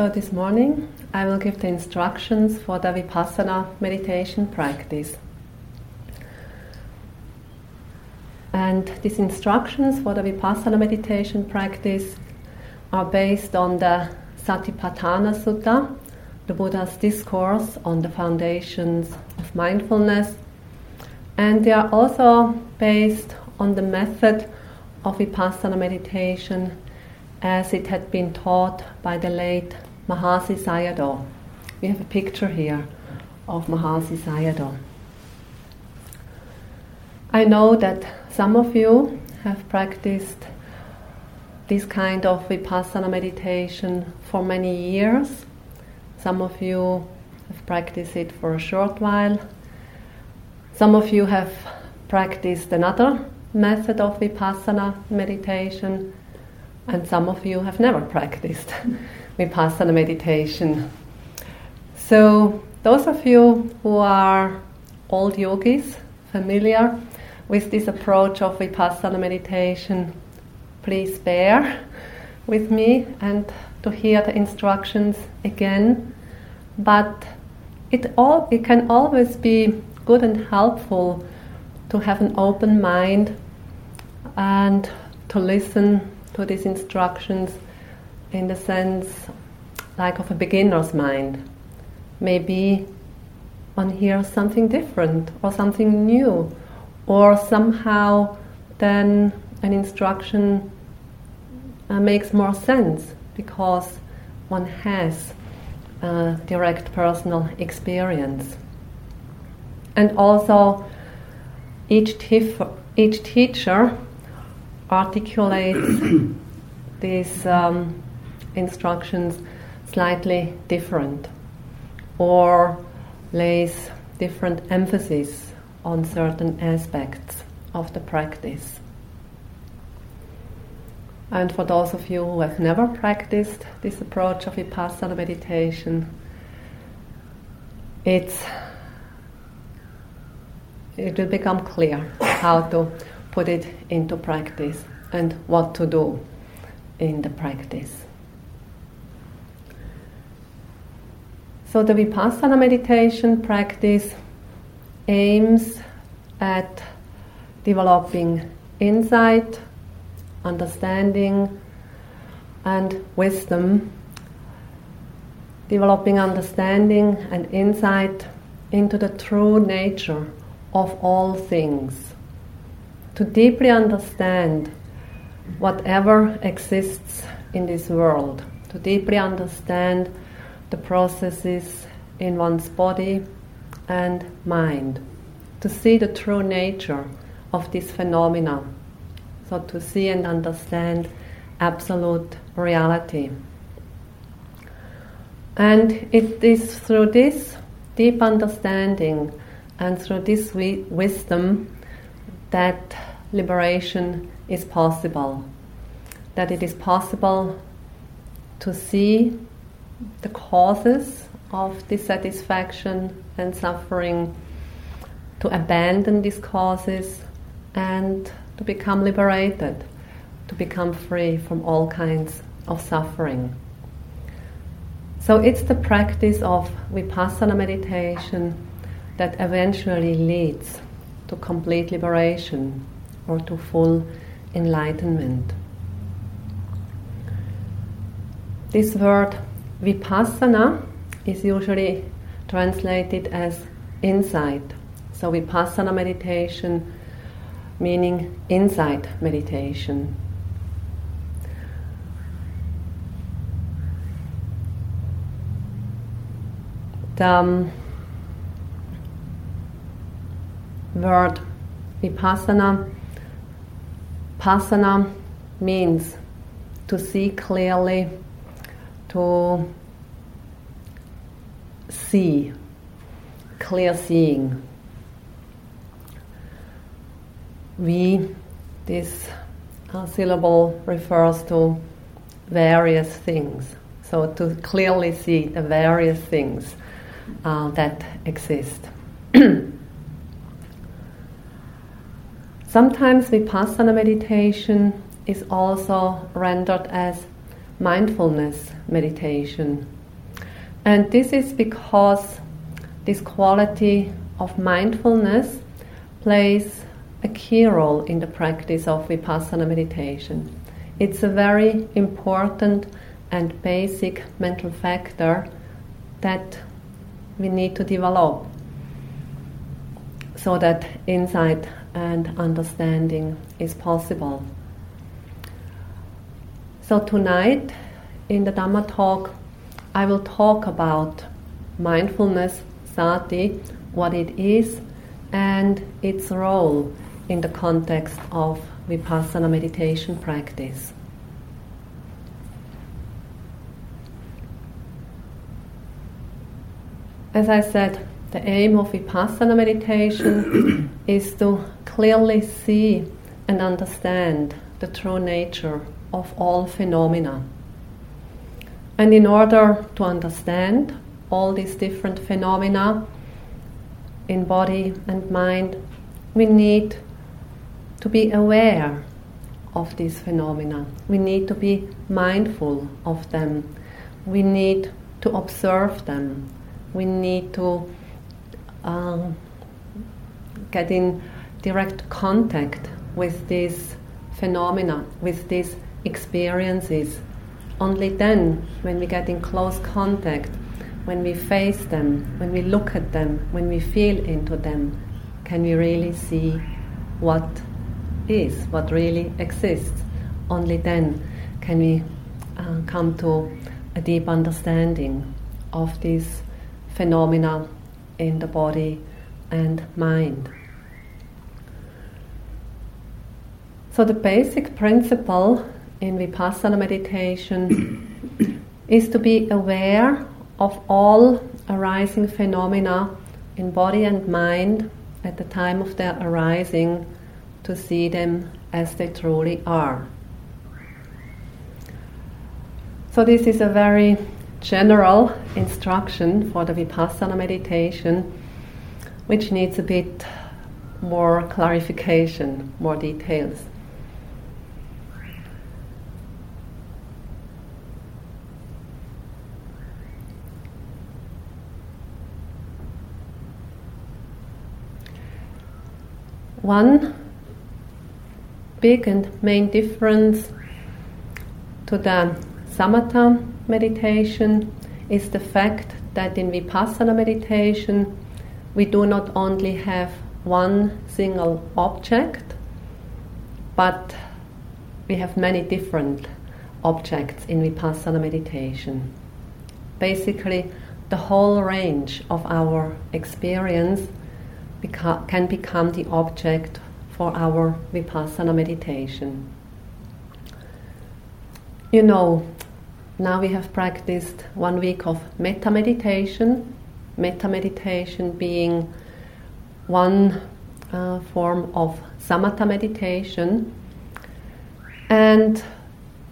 So, this morning I will give the instructions for the Vipassana meditation practice. And these instructions for the Vipassana meditation practice are based on the Satipatthana Sutta, the Buddha's discourse on the foundations of mindfulness, and they are also based on the method of Vipassana meditation as it had been taught by the late Mahasi Sayadaw. We have a picture here of Mahasi Sayadaw. I know that some of you have practiced this kind of vipassana meditation for many years. Some of you have practiced it for a short while. Some of you have practiced another method of vipassana meditation, and some of you have never practiced vipassana meditation. So, those of you who are old yogis, familiar with this approach of vipassana meditation, please bear with me and to hear the instructions again. But it all it can always be good and helpful to have an open mind and to listen to these instructions in the sense like of a beginner's mind. Maybe one hears something different or something new or somehow then an instruction uh, makes more sense because one has uh, direct personal experience. And also, each, tif- each teacher articulates these um, instructions slightly different or lays different emphasis on certain aspects of the practice. And for those of you who have never practiced this approach of Vipassana meditation, it's, it will become clear how to put it into practice and what to do in the practice. So, the Vipassana meditation practice aims at developing insight, understanding, and wisdom, developing understanding and insight into the true nature of all things, to deeply understand whatever exists in this world, to deeply understand the processes in one's body and mind, to see the true nature of this phenomena, so to see and understand absolute reality. And it is through this deep understanding and through this wi- wisdom that liberation is possible. That it is possible to see the causes of dissatisfaction and suffering, to abandon these causes and to become liberated, to become free from all kinds of suffering. So it's the practice of vipassana meditation that eventually leads to complete liberation or to full enlightenment. This word vipassana is usually translated as insight. So vipassana meditation meaning insight meditation. The um, word vipassana, passana means to see clearly, to see, clear seeing. Vi, this uh, syllable refers to various things. So to clearly see the various things uh, that exist. Sometimes vipassana meditation is also rendered as mindfulness meditation. And this is because this quality of mindfulness plays a key role in the practice of vipassana meditation. It's a very important and basic mental factor that we need to develop so that insight and understanding is possible. So, tonight in the Dhamma talk, I will talk about mindfulness, sati, what it is, and its role in the context of vipassana meditation practice. As I said, the aim of vipassana meditation is to clearly see and understand the true nature of all phenomena. And in order to understand all these different phenomena in body and mind, we need to be aware of these phenomena. We need to be mindful of them. We need to observe them. We need to um, get in direct contact with these phenomena, with these experiences. Only then, when we get in close contact, when we face them, when we look at them, when we feel into them, can we really see what is, what really exists. Only then can we uh, come to a deep understanding of these phenomena in the body and mind. So, the basic principle in Vipassana meditation is to be aware of all arising phenomena in body and mind at the time of their arising to see them as they truly are. So, this is a very general instruction for the Vipassana meditation, which needs a bit more clarification, more details. One big and main difference to the samatha meditation is the fact that in vipassana meditation we do not only have one single object, but we have many different objects in vipassana meditation. Basically, the whole range of our experience beca- can become the object for our vipassana meditation. You know, now we have practiced one week of metta meditation, metta meditation being one uh, form of samatha meditation. And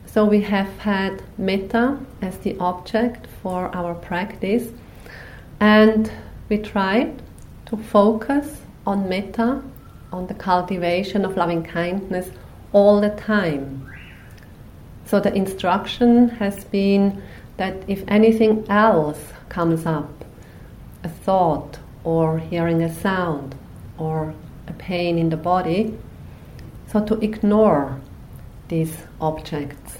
so we have had metta as the object for our practice, and we tried to focus on metta on the cultivation of loving kindness all the time. So the instruction has been that if anything else comes up, a thought or hearing a sound or a pain in the body, so to ignore these objects,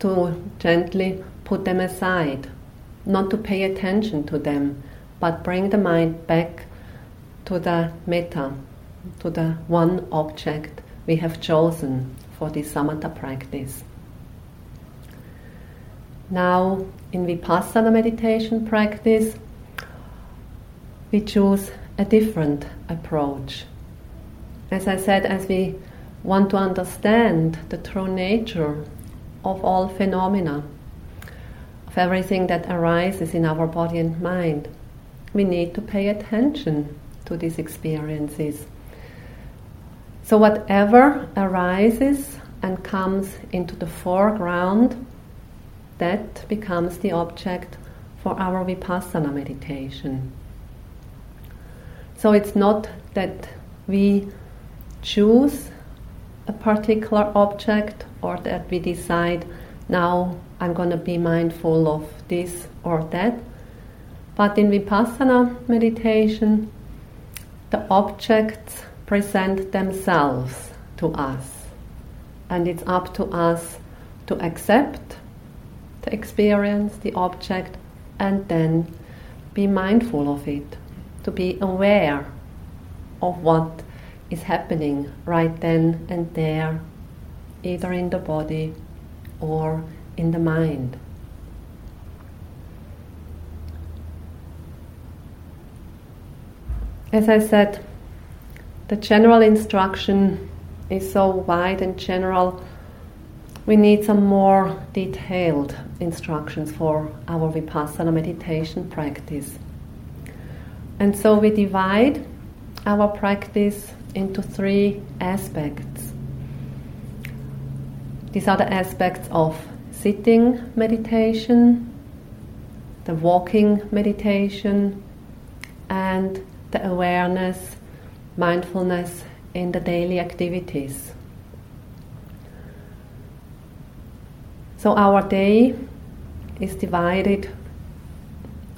to gently put them aside, not to pay attention to them, but bring the mind back to the metta, to the one object we have chosen for this samatha practice. Now, in vipassana meditation practice, we choose a different approach. As I said, as we want to understand the true nature of all phenomena, of everything that arises in our body and mind, we need to pay attention to these experiences. So, whatever arises and comes into the foreground, that becomes the object for our vipassana meditation. So, it's not that we choose a particular object or that we decide now I'm going to be mindful of this or that. But in Vipassana meditation, the objects present themselves to us, and it's up to us to accept the experience, the object, and then be mindful of it, to be aware of what is happening right then and there, either in the body or in the mind. As I said, the general instruction is so wide and general, we need some more detailed instructions for our Vipassana meditation practice. And so we divide our practice into three aspects. These are the aspects of sitting meditation, the walking meditation, and the awareness, mindfulness in the daily activities. So our day is divided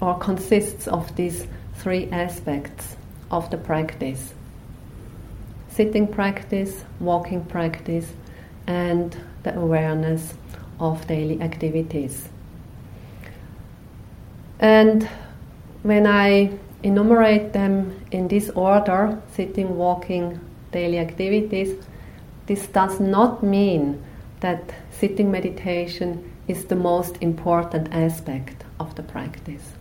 or consists of these three aspects of the practice sitting practice, walking practice, and the awareness of daily activities. And when I enumerate them in this order sitting, walking, daily activities this does not mean that sitting meditation is the most important aspect of the practice.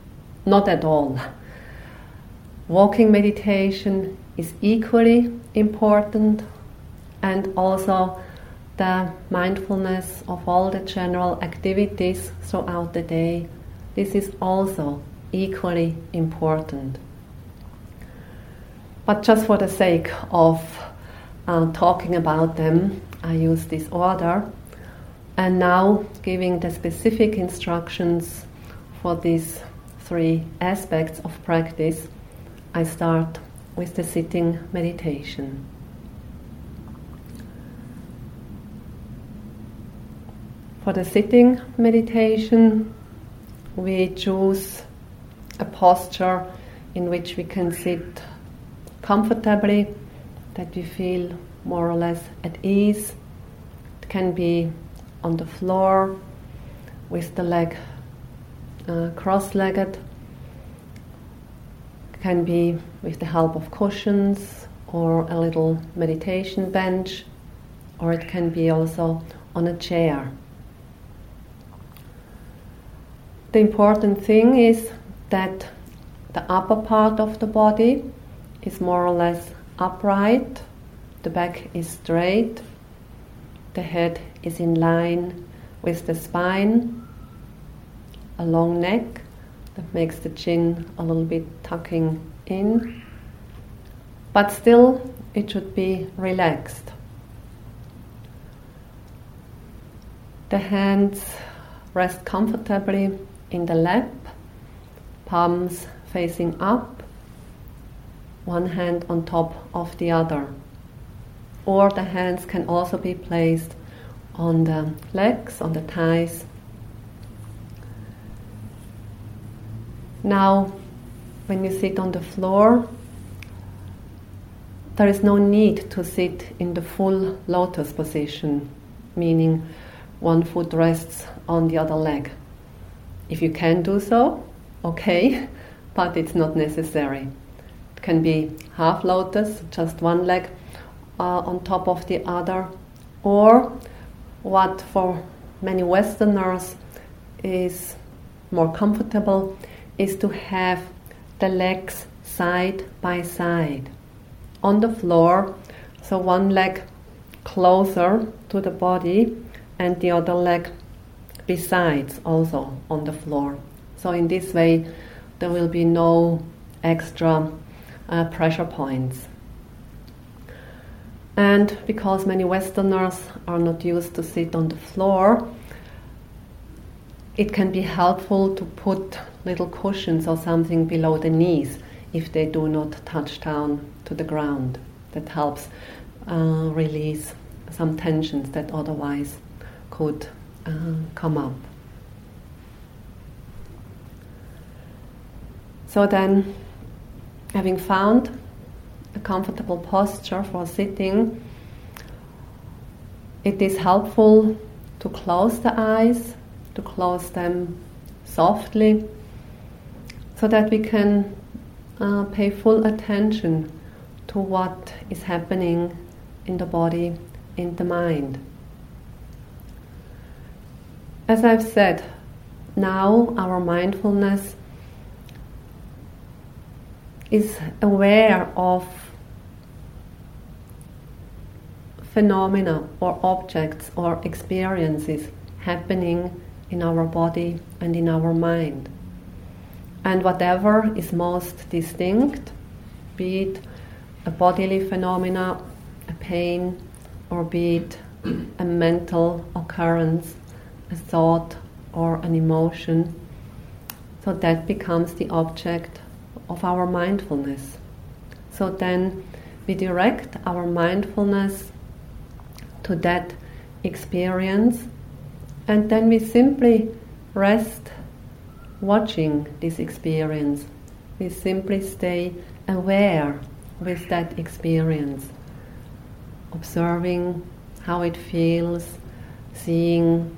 Not at all. Walking meditation is equally important, and also the mindfulness of all the general activities throughout the day. This is also equally important. But just for the sake of uh, talking about them, I use this order. And now, giving the specific instructions for these three aspects of practice, I start with the sitting meditation. For the sitting meditation, we choose a posture in which we can sit comfortably, that we feel more or less at ease. It can be on the floor with the leg uh, cross legged it can be with the help of cushions or a little meditation bench, or it can be also on a chair. The important thing is that the upper part of the body is more or less upright, the back is straight, the head is in line with the spine, a long neck, that makes the chin a little bit tucking in, but still it should be relaxed. The hands rest comfortably in the lap, palms facing up, one hand on top of the other. Or the hands can also be placed on the legs, on the thighs, Now, when you sit on the floor, there is no need to sit in the full lotus position, meaning one foot rests on the other leg. If you can do so, okay, but it's not necessary. It can be half lotus, just one leg uh, on top of the other, or what for many Westerners is more comfortable is to have the legs side by side on the floor, so one leg closer to the body and the other leg besides also on the floor. So, in this way, there will be no extra uh, pressure points. And because many Westerners are not used to sit on the floor, it can be helpful to put little cushions or something below the knees if they do not touch down to the ground. That helps uh, release some tensions that otherwise could uh, come up. So then, having found a comfortable posture for sitting, it is helpful to close the eyes, to close them softly, so that we can uh, pay full attention to what is happening in the body, in the mind. As I've said, now our mindfulness is aware of phenomena or objects or experiences happening in our body and in our mind. And whatever is most distinct, be it a bodily phenomena, a pain, or be it a mental occurrence, a thought, or an emotion, so that becomes the object of our mindfulness. So then we direct our mindfulness to that experience and then we simply rest watching this experience. We simply stay aware with that experience, observing how it feels, seeing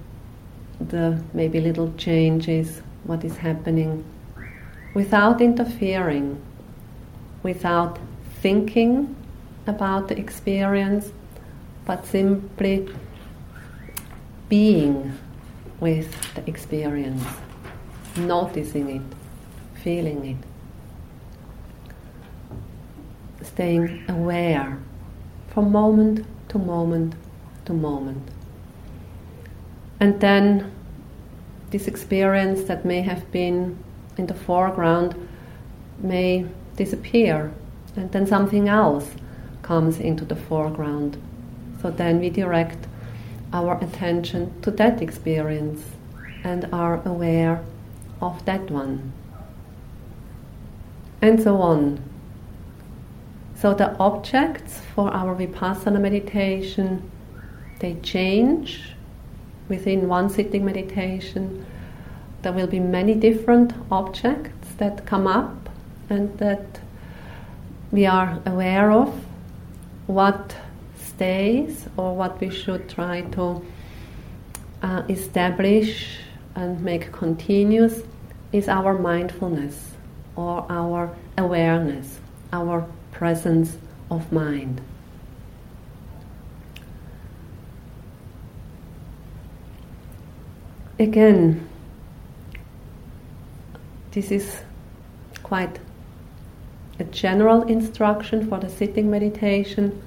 the maybe little changes, what is happening without interfering, without thinking about the experience, but simply being with the experience, noticing it, feeling it, staying aware from moment to moment to moment. And then this experience that may have been in the foreground may disappear, and then something else comes into the foreground. So then we direct our attention to that experience and are aware of that one. And so on. So the objects for our vipassana meditation they change within one sitting meditation there will be many different objects that come up and that we are aware of what stays or what we should try to uh, establish and make continuous is our mindfulness or our awareness, our presence of mind. Again, this is quite a general instruction for the sitting meditation.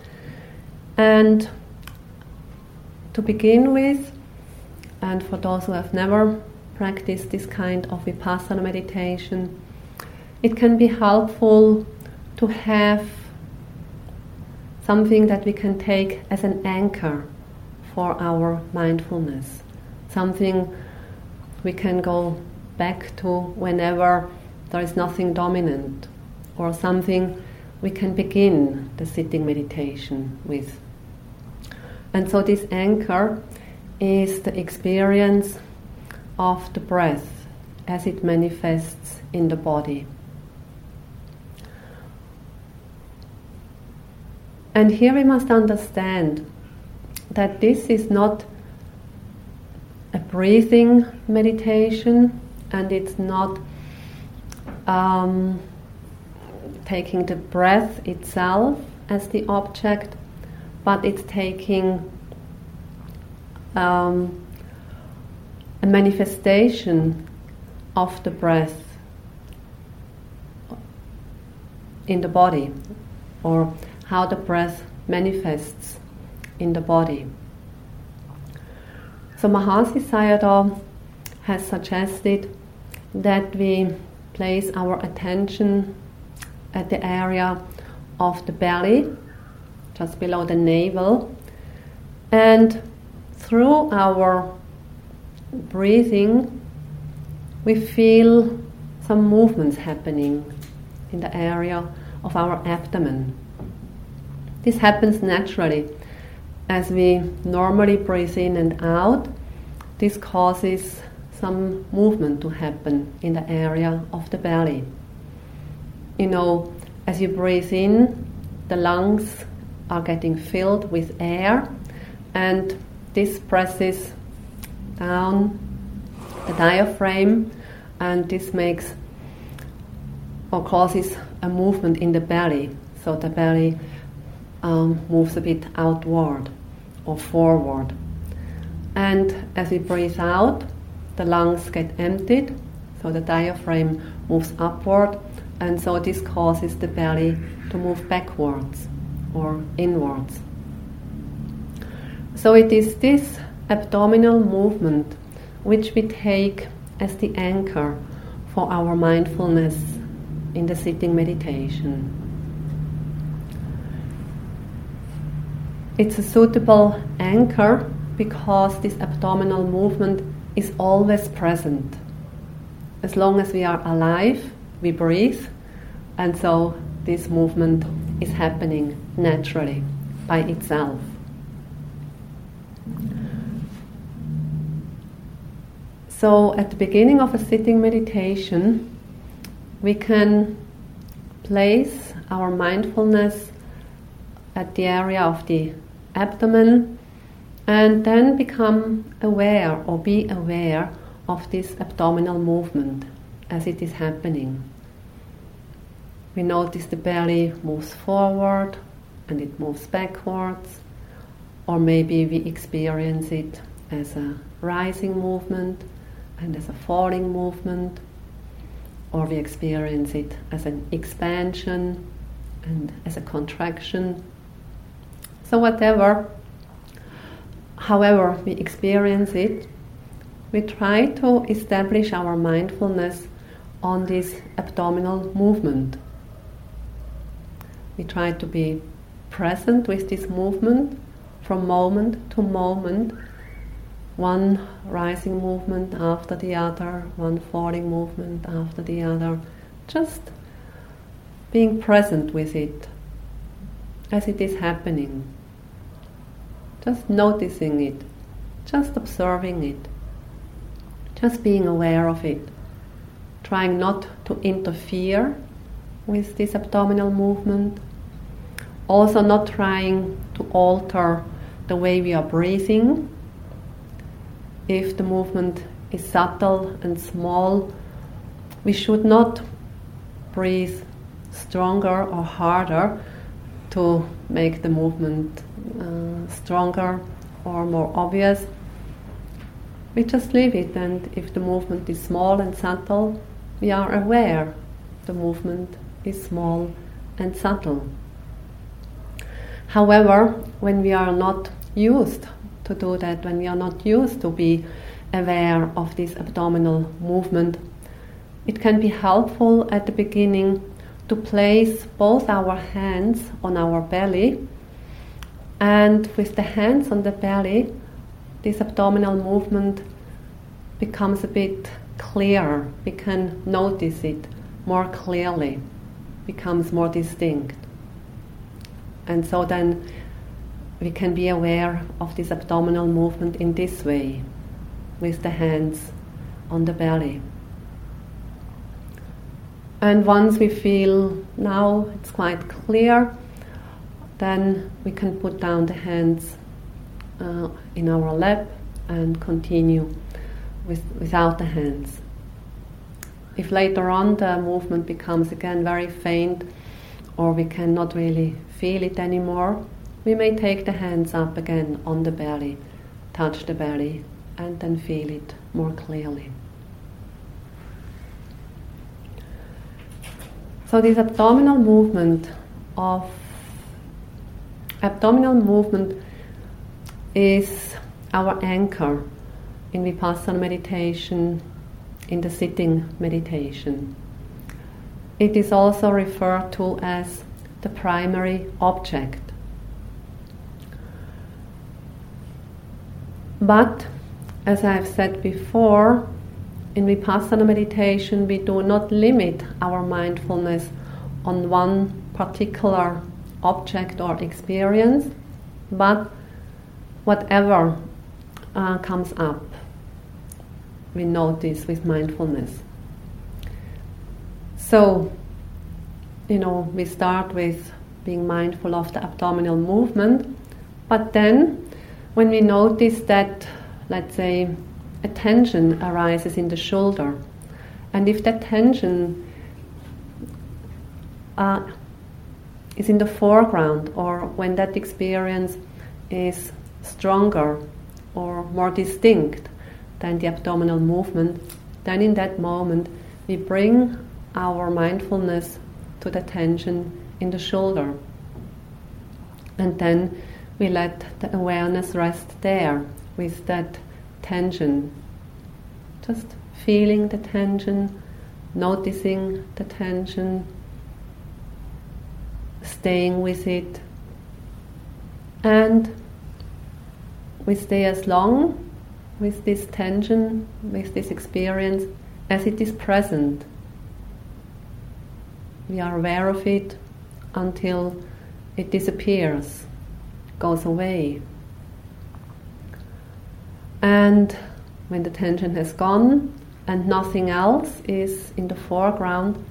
And to begin with, and for those who have never practiced this kind of vipassana meditation, it can be helpful to have something that we can take as an anchor for our mindfulness, something we can go back to whenever there is nothing dominant or something we can begin the sitting meditation with. And so, this anchor is the experience of the breath as it manifests in the body. And here we must understand that this is not a breathing meditation and it's not um, taking the breath itself as the object, but it's taking um, a manifestation of the breath in the body, or how the breath manifests in the body. So Mahasi Sayadaw has suggested that we place our attention at the area of the belly, just below the navel, and through our breathing, we feel some movements happening in the area of our abdomen. This happens naturally as we normally breathe in and out this causes some movement to happen in the area of the belly. You know, as you breathe in, the lungs are getting filled with air, and this presses down the diaphragm, and this makes or causes a movement in the belly. So the belly um, moves a bit outward or forward. And as we breathe out, the lungs get emptied, so the diaphragm moves upward, and so this causes the belly to move backwards or inwards. So it is this abdominal movement which we take as the anchor for our mindfulness in the sitting meditation. It's a suitable anchor because this abdominal movement is always present. As long as we are alive, we breathe, and so this movement is happening naturally by itself. So, at the beginning of a sitting meditation, we can place our mindfulness at the area of the abdomen and then become aware or be aware of this abdominal movement as it is happening. We notice the belly moves forward and it moves backwards, or maybe we experience it as a rising movement and as a falling movement, or we experience it as an expansion and as a contraction. So, whatever, however we experience it, we try to establish our mindfulness on this abdominal movement. We try to be present with this movement from moment to moment, one rising movement after the other, one falling movement after the other, just being present with it as it is happening, just noticing it, just observing it, just being aware of it, trying not to interfere with this abdominal movement. Also, not trying to alter the way we are breathing. If the movement is subtle and small, we should not breathe stronger or harder to make the movement Uh, stronger or more obvious. We just leave it, and if the movement is small and subtle, we are aware the movement is small and subtle. However, when we are not used to do that, when we are not used to be aware of this abdominal movement, it can be helpful at the beginning to place both our hands on our belly and with the hands on the belly, this abdominal movement becomes a bit clearer. We can notice it more clearly, becomes more distinct. And so then we can be aware of this abdominal movement in this way, with the hands on the belly. And once we feel now it's quite clear, then we can put down the hands uh, in our lap and continue with, without the hands. If later on the movement becomes again very faint, or we cannot really feel it anymore, we may take the hands up again on the belly, touch the belly, and then feel it more clearly. So this abdominal movement of abdominal movement is our anchor in vipassana meditation, in the sitting meditation. It is also referred to as the primary object. But, as I have said before, in Vipassana meditation, we do not limit our mindfulness on one particular object or experience, but whatever uh, comes up we notice with mindfulness. So, you know, we start with being mindful of the abdominal movement, but then when we notice that, let's say, a tension arises in the shoulder, and if that tension uh, is in the foreground, or when that experience is stronger or more distinct than the abdominal movement, then in that moment we bring our mindfulness to the tension in the shoulder. And then we let the awareness rest there with that tension. Just feeling the tension, noticing the tension, staying with it. And we stay as long with this tension, with this experience, as it is present. We are aware of it until it disappears, goes away. And when the tension has gone and nothing else is in the foreground,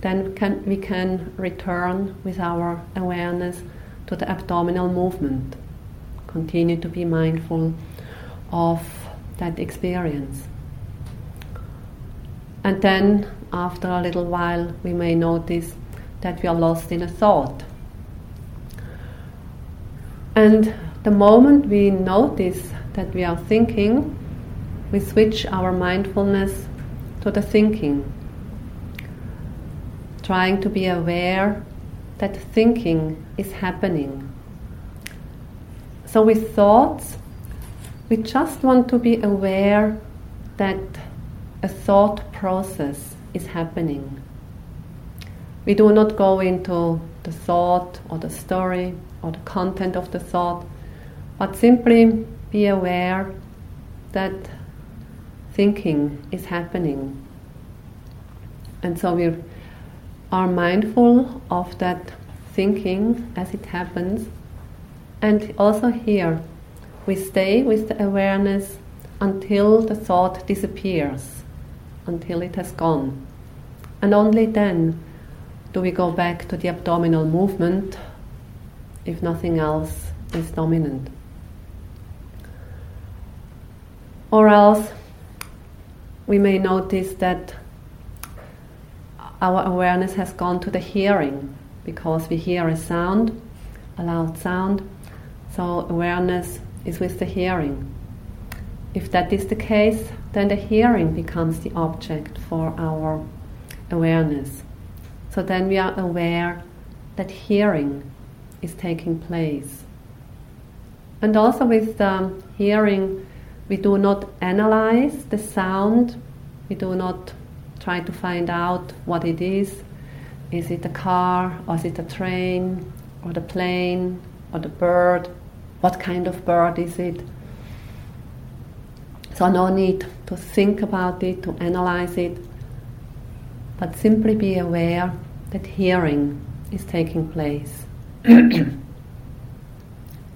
then can, we can return with our awareness to the abdominal movement. Continue to be mindful of that experience. And then, after a little while, we may notice that we are lost in a thought. And the moment we notice that we are thinking, we switch our mindfulness to the thinking, trying to be aware that thinking is happening. So, with thoughts, we just want to be aware that a thought process is happening. We do not go into the thought or the story or the content of the thought, but simply be aware that thinking is happening. And so we are mindful of that thinking as it happens, and also here we stay with the awareness until the thought disappears, until it has gone. And only then do we go back to the abdominal movement if nothing else is dominant. Or else we may notice that our awareness has gone to the hearing because we hear a sound, a loud sound. So awareness is with the hearing. If that is the case, then the hearing becomes the object for our awareness. So then we are aware that hearing is taking place. And also with the hearing, we do not analyze the sound, we do not try to find out what it is. Is it a car, or is it a train, or the plane, or the bird? What kind of bird is it? So, no need to think about it, to analyze it, but simply be aware that hearing is taking place. and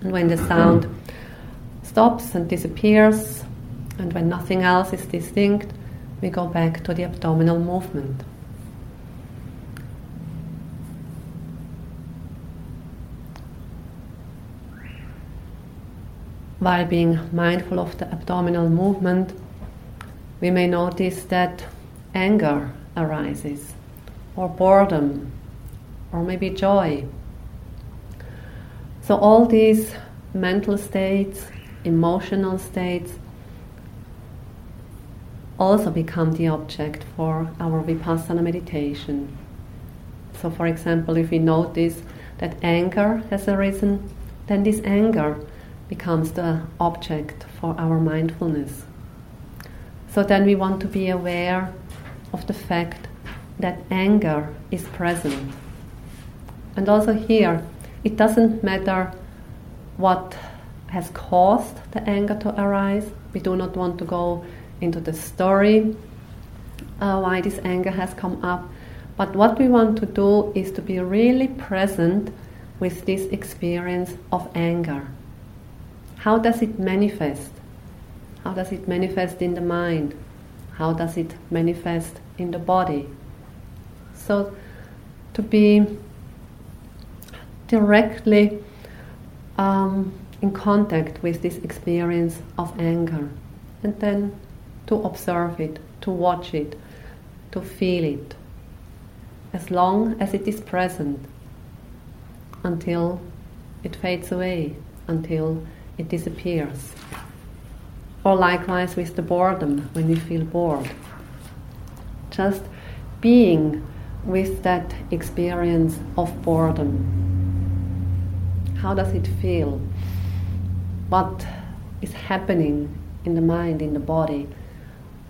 when the sound stops and disappears, and when nothing else is distinct, we go back to the abdominal movement. While being mindful of the abdominal movement, we may notice that anger arises, or boredom, or maybe joy. So, all these mental states, emotional states, also become the object for our vipassana meditation. So, for example, if we notice that anger has arisen, then this anger becomes the object for our mindfulness. So then we want to be aware of the fact that anger is present. And also here, it doesn't matter what has caused the anger to arise. We do not want to go into the story uh, why this anger has come up. But what we want to do is to be really present with this experience of anger. How does it manifest? How does it manifest in the mind? How does it manifest in the body? So, to be directly um, in contact with this experience of anger, and then to observe it, to watch it, to feel it, as long as it is present, until it fades away, until it disappears. Or likewise with the boredom, when we feel bored. Just being with that experience of boredom. How does it feel? What is happening in the mind, in the body,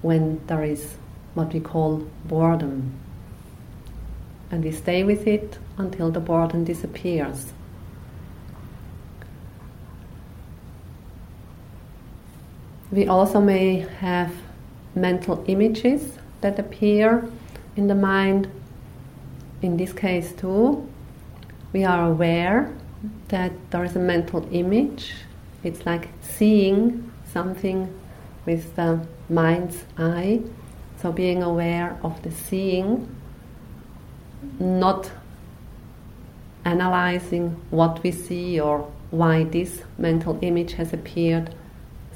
when there is what we call boredom? And we stay with it until the boredom disappears. We also may have mental images that appear in the mind. In this case, too, we are aware that there is a mental image. It's like seeing something with the mind's eye. So, being aware of the seeing, not analyzing what we see or why this mental image has appeared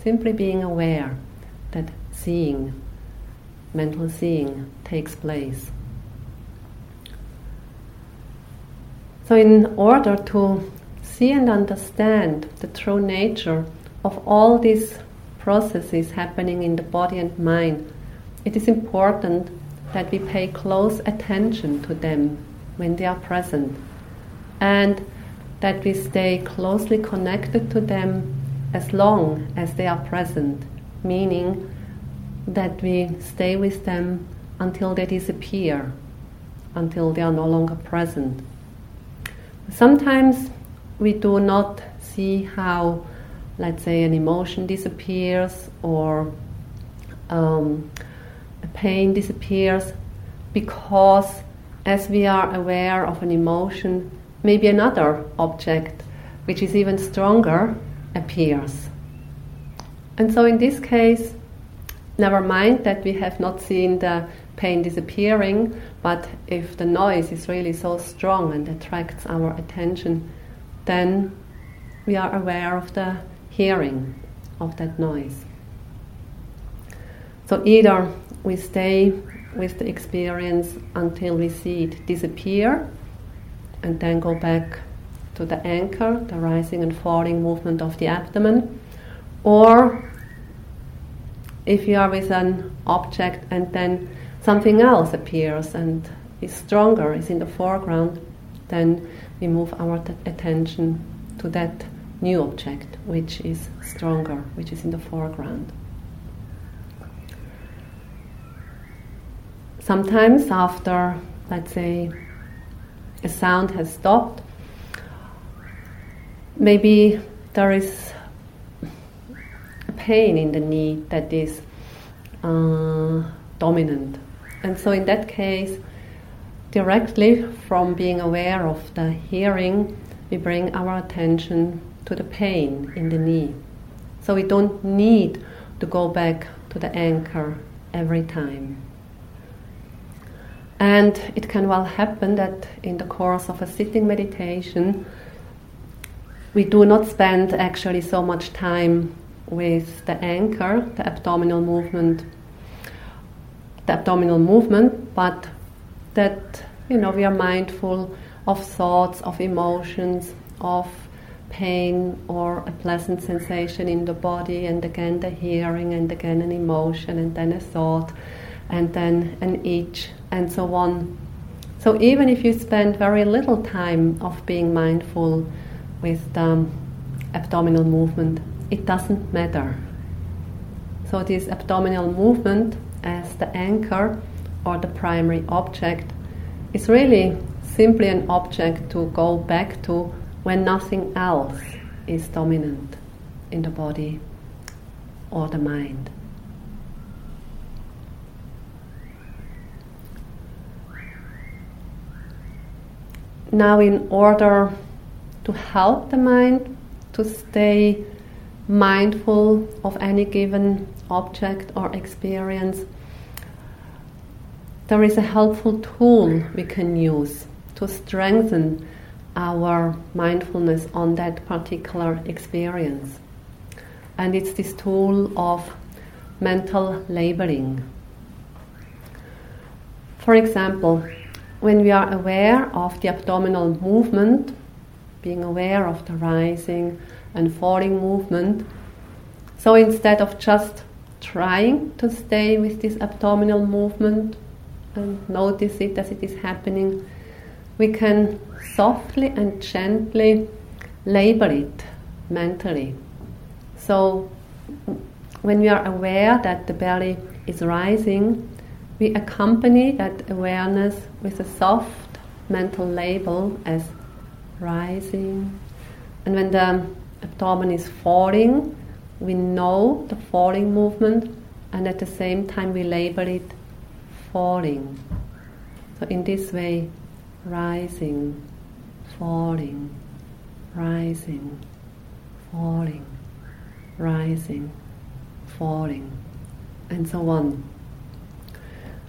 Simply being aware that seeing, mental seeing, takes place. So, in order to see and understand the true nature of all these processes happening in the body and mind, it is important that we pay close attention to them when they are present and that we stay closely connected to them as long as they are present, meaning that we stay with them until they disappear, until they are no longer present. Sometimes we do not see how, let's say, an emotion disappears or um, a pain disappears because as we are aware of an emotion, maybe another object which is even stronger appears. And so, in this case, never mind that we have not seen the pain disappearing, but if the noise is really so strong and attracts our attention, then we are aware of the hearing of that noise. So, either we stay with the experience until we see it disappear and then go back to the anchor, the rising and falling movement of the abdomen, or if you are with an object and then something else appears and is stronger, is in the foreground, then we move our t- attention to that new object which is stronger, which is in the foreground. Sometimes, after, let's say, a sound has stopped, maybe there is a pain in the knee that is uh, dominant. And so, in that case, directly from being aware of the hearing, we bring our attention to the pain in the knee. So, we don't need to go back to the anchor every time. And it can well happen that in the course of a sitting meditation, we do not spend actually so much time with the anchor, the abdominal movement, the abdominal movement, but that you know we are mindful of thoughts, of emotions, of pain or a pleasant sensation in the body, and again the hearing, and again an emotion, and then a thought, and then an itch, and so on. So even if you spend very little time of being mindful with the abdominal movement, it doesn't matter. So, this abdominal movement as the anchor or the primary object is really simply an object to go back to when nothing else is dominant in the body or the mind. Now, in order to help the mind to stay mindful of any given object or experience, there is a helpful tool we can use to strengthen our mindfulness on that particular experience. And it's this tool of mental labeling. For example, when we are aware of the abdominal movement, being aware of the rising and falling movement, so instead of just trying to stay with this abdominal movement and notice it as it is happening, we can softly and gently label it mentally. So when we are aware that the belly is rising, we accompany that awareness with a soft mental label as rising. And when the abdomen is falling, we know the falling movement, and at the same time, we label it falling. So, in this way, rising, falling, rising, falling, rising, falling, and so on.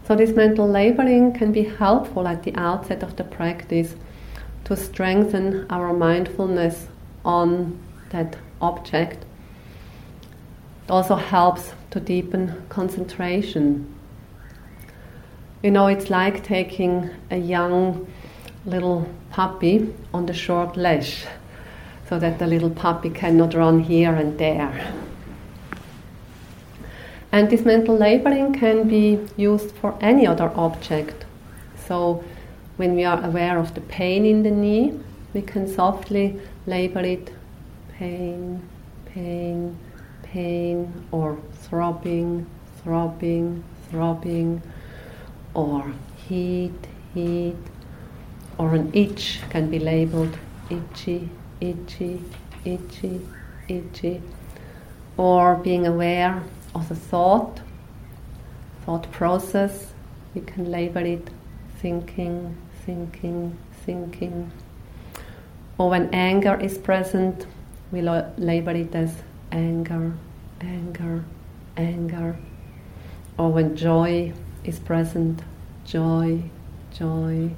So, this mental labeling can be helpful at the outset of the practice to strengthen our mindfulness on that object. It also helps to deepen concentration. You know, it's like taking a young little puppy on the short leash so that the little puppy cannot run here and there. And this mental labeling can be used for any other object. So when we are aware of the pain in the knee, we can softly label it pain, pain, pain, or throbbing, throbbing, throbbing, or heat, heat, or an itch can be labeled itchy, itchy, itchy, itchy, or being aware of the thought, thought process, we can label it thinking, thinking, thinking. Or when anger is present, we lo- label it as anger, anger, anger. Or when joy is present, joy, joy,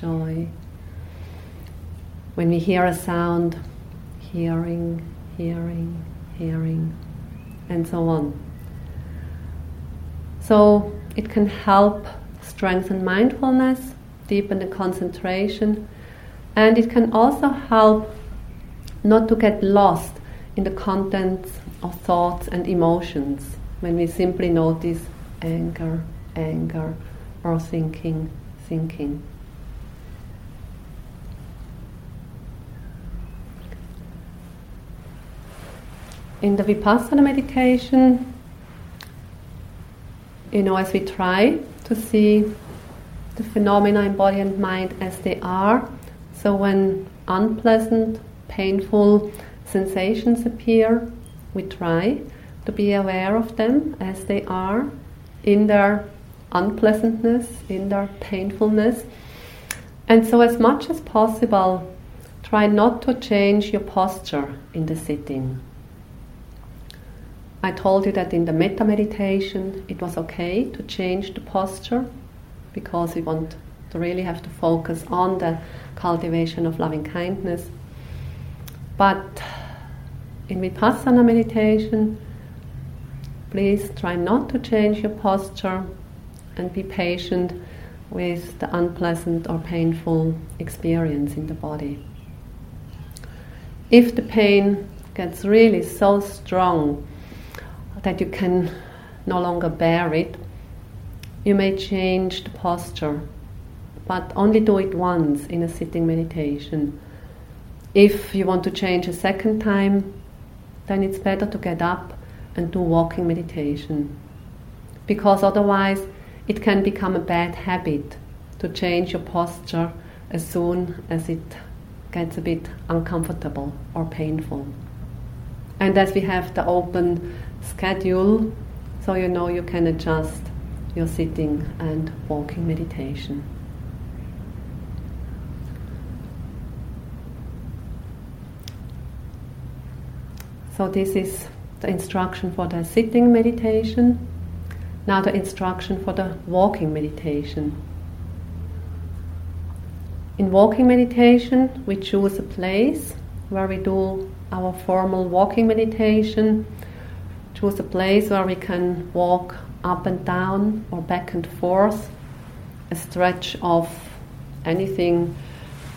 joy. When we hear a sound, hearing, hearing, hearing, and so on. So it can help strengthen mindfulness, deepen the concentration, and it can also help not to get lost in the contents of thoughts and emotions when we simply notice anger, anger, or thinking, thinking. In the Vipassana meditation, you know, as we try to see the phenomena in body and mind as they are, so when unpleasant, painful sensations appear, we try to be aware of them as they are in their unpleasantness, in their painfulness. And so, as much as possible, try not to change your posture in the sitting. I told you that in the metta meditation it was okay to change the posture because we want to really have to focus on the cultivation of loving kindness. But in Vipassana meditation, please try not to change your posture and be patient with the unpleasant or painful experience in the body. If the pain gets really so strong that you can no longer bear it, you may change the posture, but only do it once in a sitting meditation. If you want to change a second time, then it's better to get up and do walking meditation. Because otherwise, it can become a bad habit to change your posture as soon as it gets a bit uncomfortable or painful. And as we have the open schedule, so you know you can adjust your sitting and walking meditation. So, this is the instruction for the sitting meditation. Now, the instruction for the walking meditation. In walking meditation, we choose a place where we do our formal walking meditation. Choose a place where we can walk up and down or back and forth, a stretch of anything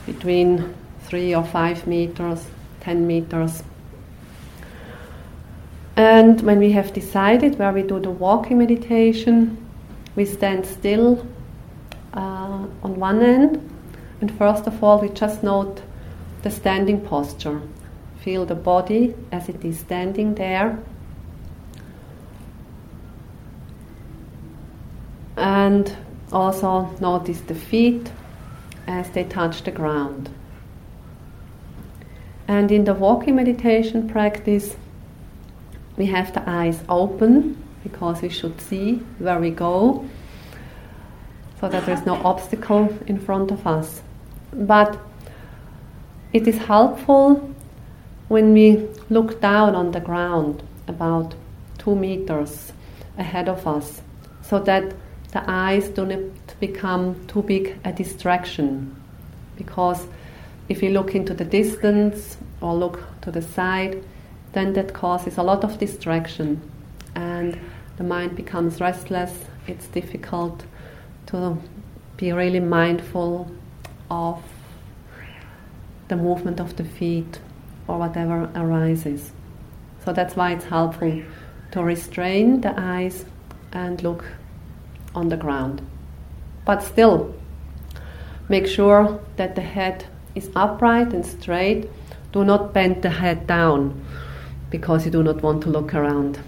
between three or five meters, ten meters. And when we have decided where we do the walking meditation, we stand still uh, on one end, and first of all, we just note the standing posture. Feel the body as it is standing there. And also notice the feet as they touch the ground. And in the walking meditation practice, we have the eyes open because we should see where we go so that there's no obstacle in front of us. But it is helpful when we look down on the ground about two meters ahead of us so that the eyes do not become too big a distraction. Because if you look into the distance or look to the side, then that causes a lot of distraction and the mind becomes restless. It's difficult to be really mindful of the movement of the feet or whatever arises. So that's why it's helpful to restrain the eyes and look on the ground. But still, make sure that the head is upright and straight. Do not bend the head down because you do not want to look around.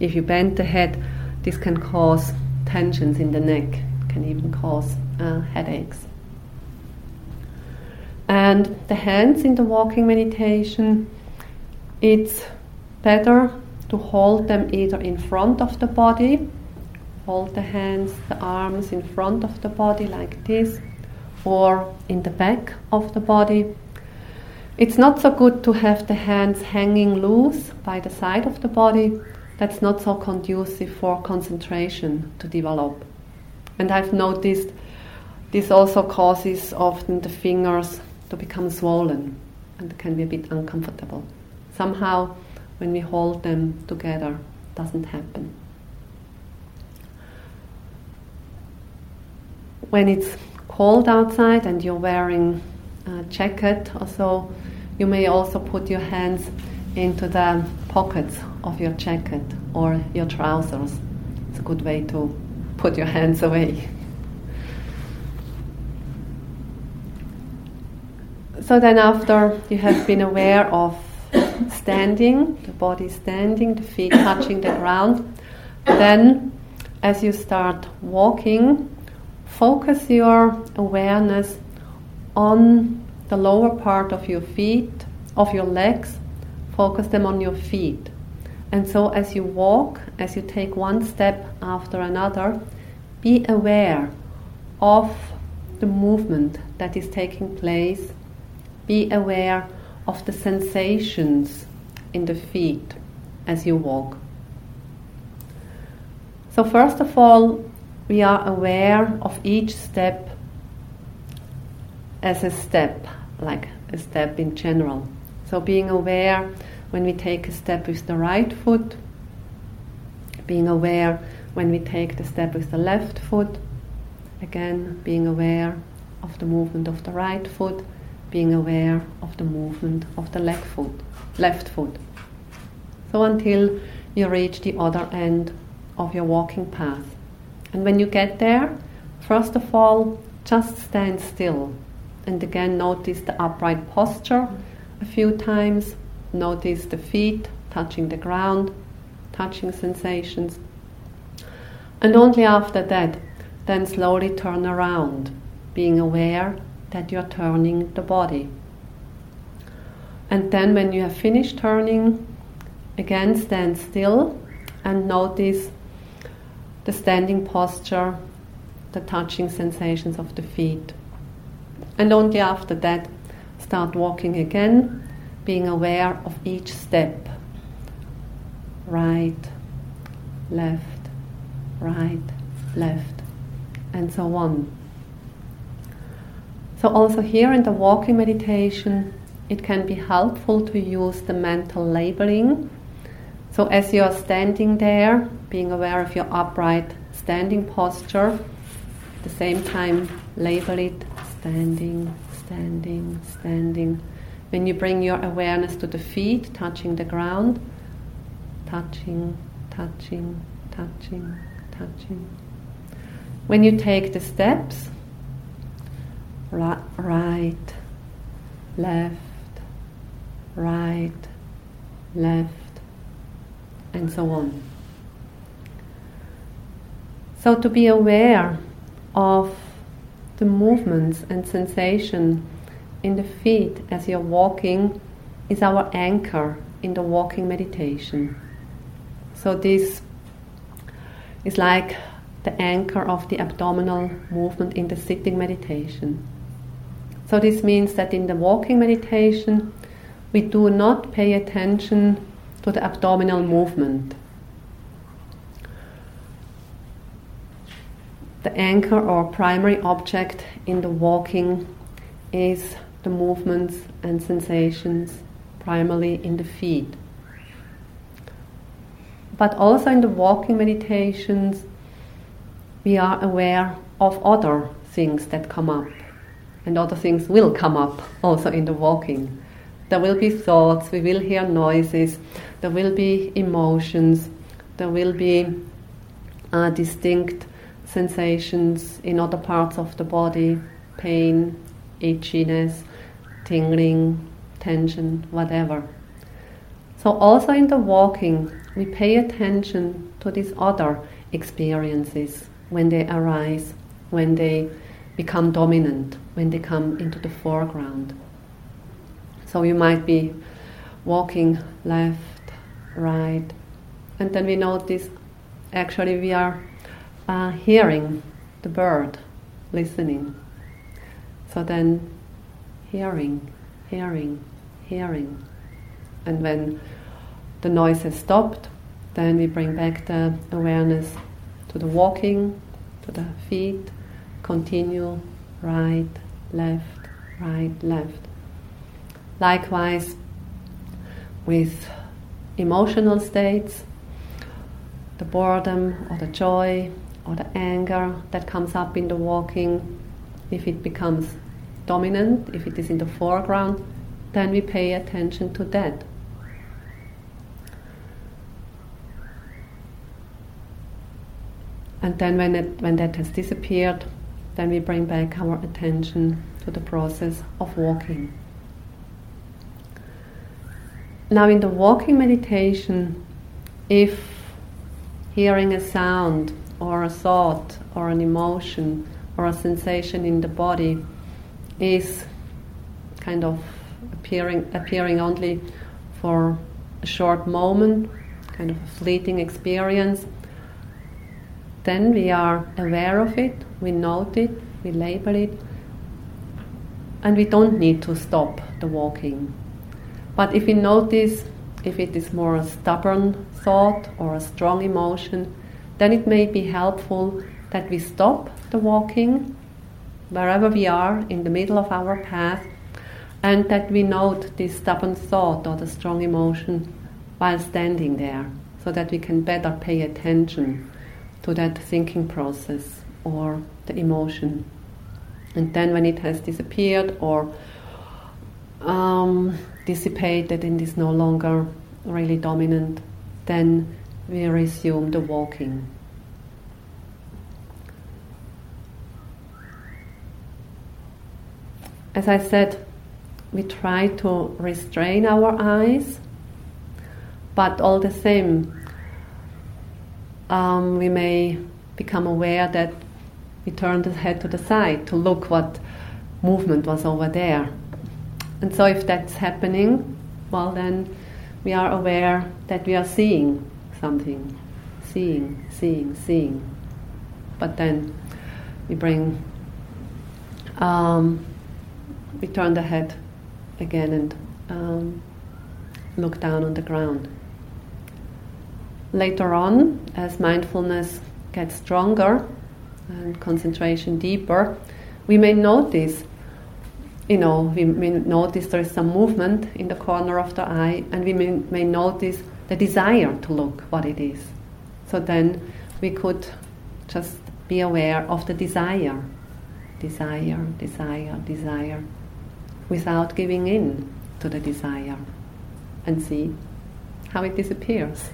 If you bend the head, this can cause tensions in the neck, can even cause uh, headaches. And the hands in the walking meditation, it's better to hold them either in front of the body, hold the hands, the arms in front of the body like this, or in the back of the body. It's not so good to have the hands hanging loose by the side of the body. That's not so conducive for concentration to develop. And I've noticed this also causes often the fingers to become swollen and can be a bit uncomfortable. Somehow, when we hold them together, doesn't happen. When it's cold outside and you're wearing a jacket or so, you may also put your hands into the pockets of your jacket or your trousers. It's a good way to put your hands away. So then, after you have been aware of standing, the body standing, the feet touching the ground, then as you start walking, focus your awareness on the lower part of your feet, of your legs, focus them on your feet. And so, as you walk, as you take one step after another, be aware of the movement that is taking place be aware of the sensations in the feet as you walk. So, first of all, we are aware of each step as a step, like a step in general. So, being aware when we take a step with the right foot, being aware when we take the step with the left foot, again, being aware of the movement of the right foot being aware of the movement of the left foot, left foot. So until you reach the other end of your walking path. And when you get there, first of all, just stand still. And again, notice the upright posture a few times. Notice the feet touching the ground, touching sensations. And only after that, then slowly turn around, being aware that you're turning the body. And then, when you have finished turning, again stand still and notice the standing posture, the touching sensations of the feet. And only after that, start walking again, being aware of each step right, left, right, left, and so on. So, also here in the walking meditation, it can be helpful to use the mental labeling. So, as you are standing there, being aware of your upright standing posture, at the same time, label it standing, standing, standing. When you bring your awareness to the feet, touching the ground, touching, touching, touching, touching. When you take the steps, right, left, right, left, and so on. So, to be aware of the movements and sensation in the feet as you're walking is our anchor in the walking meditation. So, this is like the anchor of the abdominal movement in the sitting meditation. So, this means that in the walking meditation, we do not pay attention to the abdominal movement. The anchor or primary object in the walking is the movements and sensations, primarily in the feet. But also in the walking meditations, we are aware of other things that come up and other things will come up also in the walking. There will be thoughts, we will hear noises, there will be emotions, there will be uh, distinct sensations in other parts of the body pain, itchiness, tingling, tension, whatever. So, also in the walking, we pay attention to these other experiences when they arise, when they become dominant when they come into the foreground. So you might be walking left, right, and then we notice actually we are uh, hearing the bird, listening. So then hearing, hearing, hearing. And when the noise has stopped, then we bring back the awareness to the walking, to the feet, continue right, left, right, left. Likewise, with emotional states, the boredom or the joy or the anger that comes up in the walking, if it becomes dominant, if it is in the foreground, then we pay attention to that. And then when, it, when that has disappeared, then we bring back our attention to the process of walking. Now, in the walking meditation, if hearing a sound or a thought or an emotion or a sensation in the body is kind of appearing appearing only for a short moment, kind of a fleeting experience, then we are aware of it, we note it, we label it, and we don't need to stop the walking. But if we notice if it is more a stubborn thought or a strong emotion, then it may be helpful that we stop the walking wherever we are in the middle of our path and that we note this stubborn thought or the strong emotion while standing there so that we can better pay attention to that thinking process or the emotion. And then when it has disappeared or um, dissipated and is no longer really dominant, then we resume the walking. As I said, we try to restrain our eyes, but all the same, um, we may become aware that we turn the head to the side to look what movement was over there. And so, if that's happening, well, then we are aware that we are seeing something, seeing, seeing, seeing. But then we bring, um, we turn the head again and um, look down on the ground later on, as mindfulness gets stronger and concentration deeper, we may notice, you know, we may notice there is some movement in the corner of the eye, and we may, may notice the desire to look what it is. So then we could just be aware of the desire, desire, desire, desire, without giving in to the desire, and see how it disappears.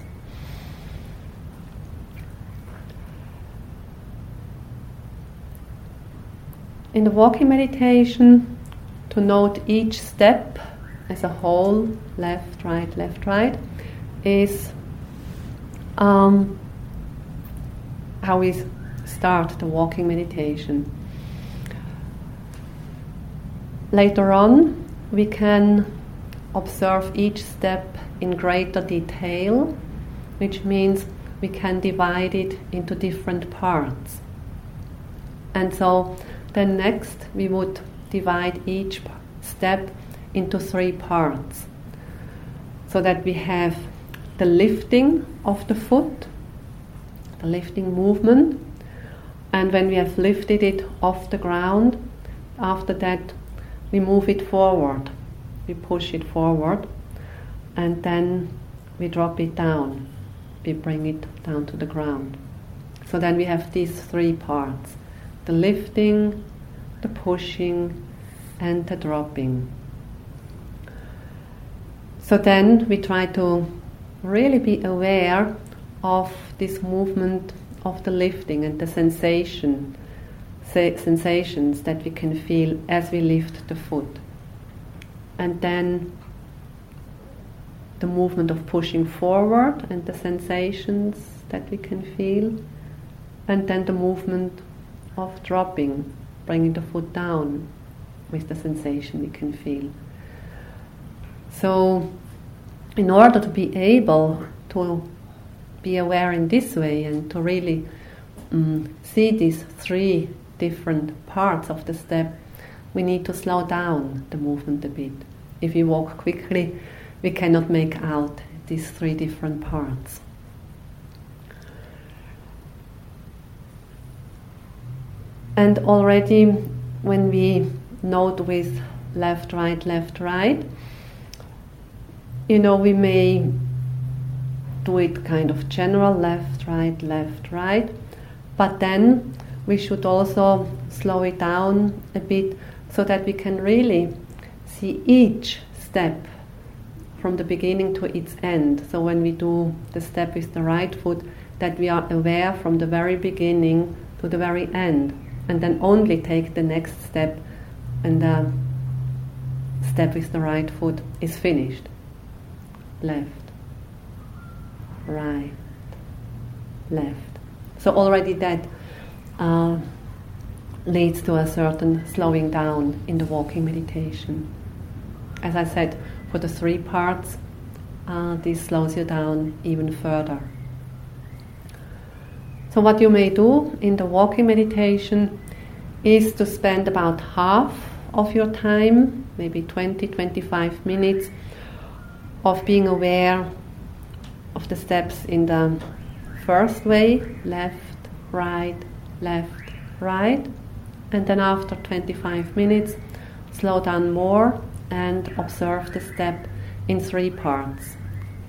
In the walking meditation, to note each step as a whole, left, right, left, right, is um, how we start the walking meditation. Later on, we can observe each step in greater detail, which means we can divide it into different parts. And so then next we would divide each step into three parts so that we have the lifting of the foot, the lifting movement, and when we have lifted it off the ground, after that we move it forward, we push it forward, and then we drop it down, we bring it down to the ground. So then we have these three parts the lifting, the pushing, and the dropping. So then we try to really be aware of this movement of the lifting and the sensation, sensations that we can feel as we lift the foot. And then the movement of pushing forward and the sensations that we can feel. And then the movement of dropping, bringing the foot down with the sensation we can feel. So, in order to be able to be aware in this way and to really um, see these three different parts of the step, we need to slow down the movement a bit. If we walk quickly, we cannot make out these three different parts. And already when we note with left, right, left, right, you know, we may do it kind of general left, right, left, right, but then we should also slow it down a bit so that we can really see each step from the beginning to its end. So when we do the step with the right foot, that we are aware from the very beginning to the very end and then only take the next step and the step with the right foot is finished. Left, right, left. So already that uh, leads to a certain slowing down in the walking meditation. As I said, for the three parts, uh, this slows you down even further. So, what you may do in the walking meditation is to spend about half of your time, maybe 20 25 minutes, of being aware of the steps in the first way left, right, left, right, and then after 25 minutes, slow down more and observe the step in three parts.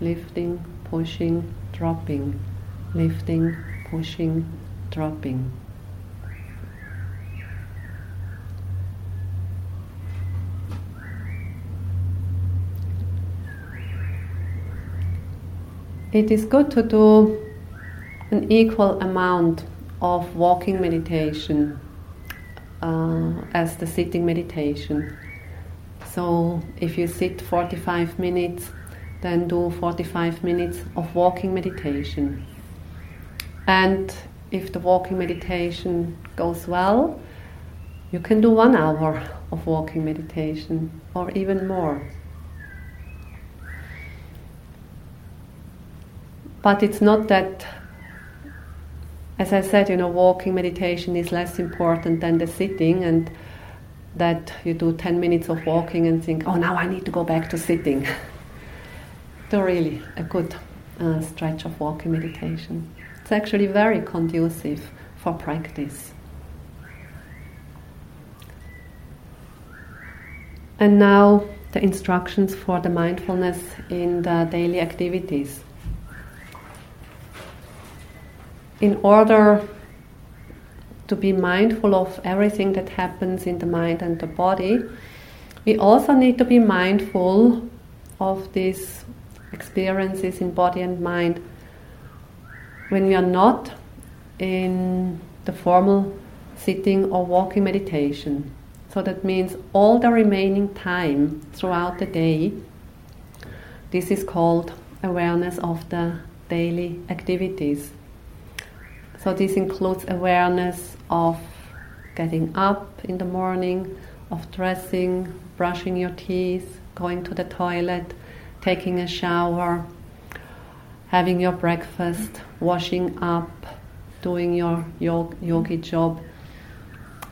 Lifting, pushing, dropping, lifting, pushing, dropping. It is good to do an equal amount of walking meditation uh, as the sitting meditation. So if you sit 45 minutes, then do 45 minutes of walking meditation. And if the walking meditation goes well, you can do one hour of walking meditation or even more. But it's not that, as I said, you know, walking meditation is less important than the sitting, and that you do 10 minutes of walking and think, oh, now I need to go back to sitting. do really a good uh, stretch of walking meditation. It's actually very conducive for practice. And now the instructions for the mindfulness in the daily activities. In order to be mindful of everything that happens in the mind and the body, we also need to be mindful of these experiences in body and mind when we are not in the formal sitting or walking meditation. So that means all the remaining time throughout the day. This is called awareness of the daily activities. So this includes awareness of getting up in the morning, of dressing, brushing your teeth, going to the toilet, taking a shower, having your breakfast, washing up, doing your yogi job,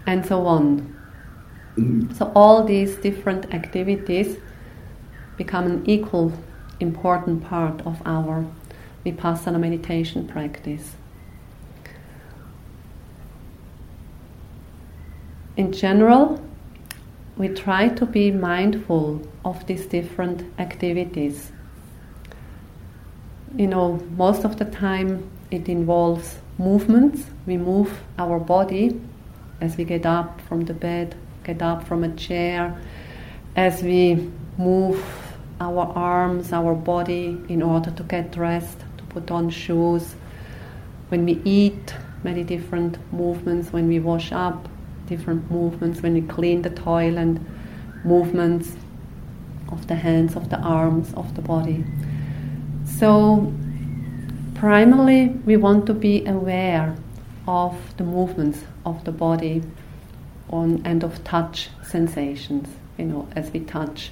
and so on. So all these different activities become an equal important part of our vipassana meditation practice. In general, we try to be mindful of these different activities. You know, most of the time it involves movements. We move our body as we get up from the bed, get up from a chair, as we move our arms, our body in order to get dressed, to put on shoes. When we eat, many different movements. When we wash up, different movements. When we clean the toilet, movements of the hands, of the arms, of the body. So, primarily, we want to be aware of the movements of the body on and of touch sensations. You know, as we touch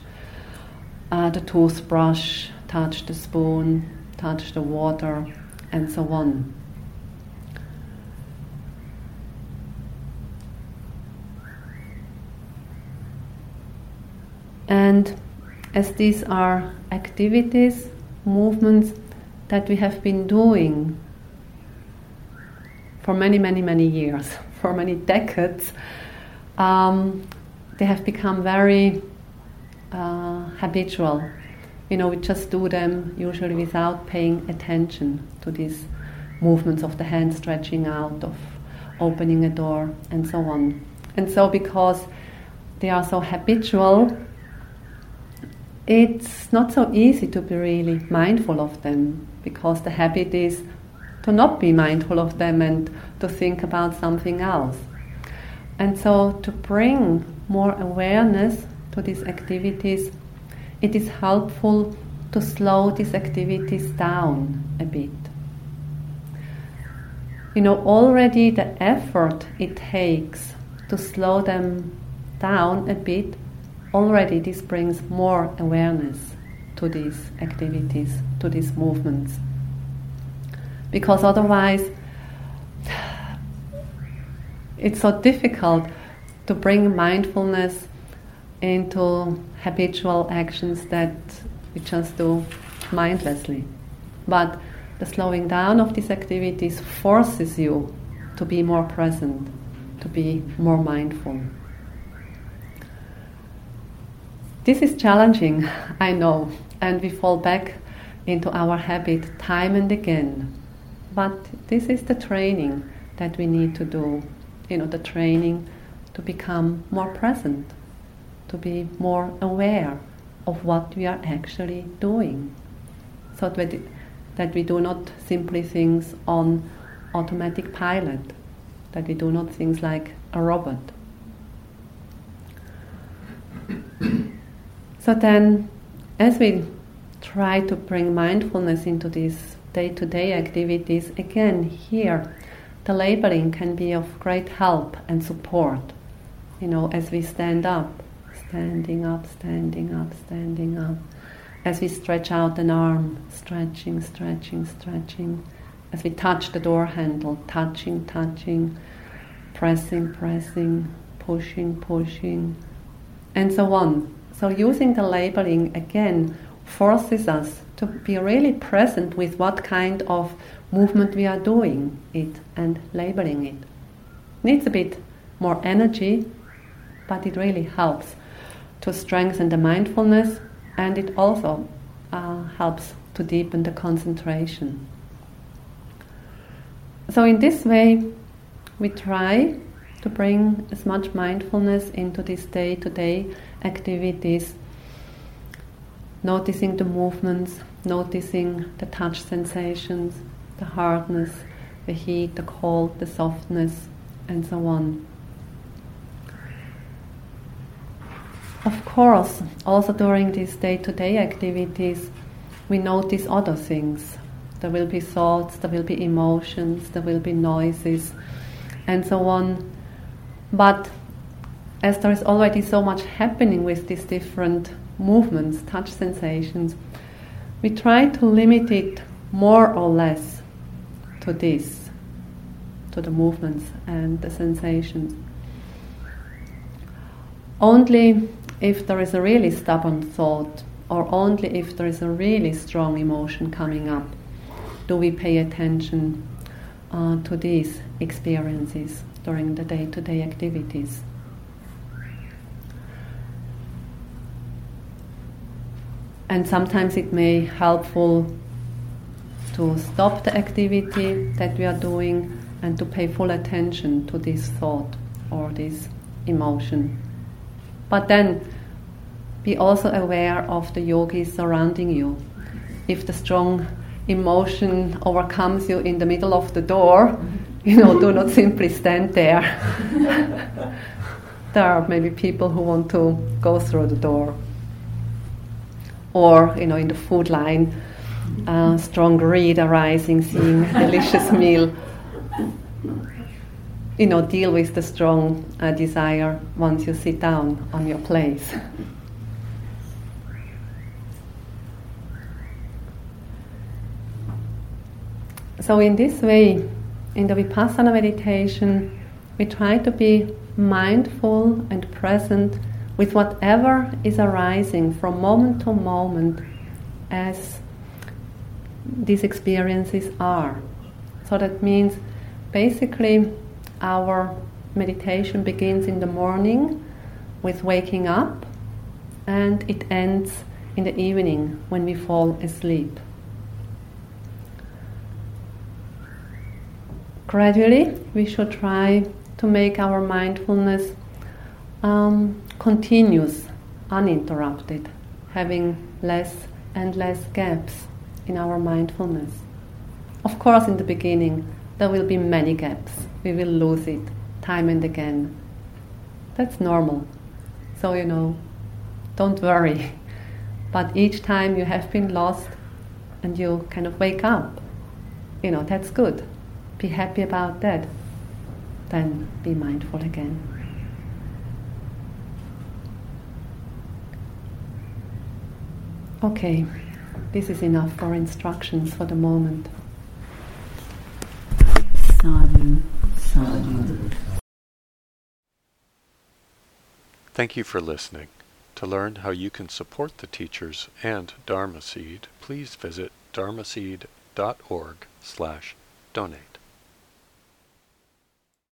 uh, the toothbrush, touch the spoon, touch the water, and so on. And as these are activities, movements that we have been doing for many, many, many years, for many decades, um, they have become very uh, habitual. You know, we just do them usually without paying attention to these movements of the hand stretching out, of opening a door, and so on. And so, because they are so habitual, it's not so easy to be really mindful of them because the habit is to not be mindful of them and to think about something else. And so, to bring more awareness to these activities, it is helpful to slow these activities down a bit. You know, already the effort it takes to slow them down a bit, already this brings more awareness to these activities, to these movements. Because otherwise, it's so difficult to bring mindfulness into habitual actions that we just do mindlessly. But the slowing down of these activities forces you to be more present, to be more mindful. This is challenging, I know, and we fall back into our habit time and again. But this is the training that we need to do you know, the training to become more present, to be more aware of what we are actually doing. So that, that we do not simply things on automatic pilot, that we do not things like a robot. So then, as we try to bring mindfulness into these day to day activities, again, here the labeling can be of great help and support. You know, as we stand up, standing up, standing up, standing up. As we stretch out an arm, stretching, stretching, stretching. As we touch the door handle, touching, touching, pressing, pressing, pushing, pushing, and so on. So, using the labeling again forces us to be really present with what kind of movement we are doing it and labeling it. Needs a bit more energy, but it really helps to strengthen the mindfulness and it also uh, helps to deepen the concentration. So, in this way, we try to bring as much mindfulness into this day to day activities, noticing the movements, noticing the touch sensations, the hardness, the heat, the cold, the softness, and so on. Of course, also during these day to day activities, we notice other things. There will be thoughts, there will be emotions, there will be noises, and so on. But as there is already so much happening with these different movements, touch sensations, we try to limit it more or less to this, to the movements and the sensations. Only if there is a really stubborn thought, or only if there is a really strong emotion coming up, do we pay attention uh, to these experiences during the day to day activities. And sometimes it may helpful to stop the activity that we are doing and to pay full attention to this thought or this emotion. But then be also aware of the yogis surrounding you. If the strong emotion overcomes you in the middle of the door, you know, do not simply stand there. there are maybe people who want to go through the door. Or, you know, in the food line, uh, strong greed arising, seeing a delicious meal. You know, deal with the strong uh, desire once you sit down on your place. So, in this way, in the Vipassana meditation, we try to be mindful and present with whatever is arising from moment to moment as these experiences are. So that means basically our meditation begins in the morning with waking up and it ends in the evening when we fall asleep. gradually we should try to make our mindfulness um, continuous, uninterrupted, having less and less gaps in our mindfulness. Of course, in the beginning, there will be many gaps. We will lose it time and again. That's normal. So, you know, don't worry. But each time you have been lost and you kind of wake up, you know, that's good be happy about that, then be mindful again. Okay, this is enough for instructions for the moment. Sadhu, sadhu. Thank you for listening. To learn how you can support the teachers and Dharma Seed, please visit dharmaseed.org slash donate.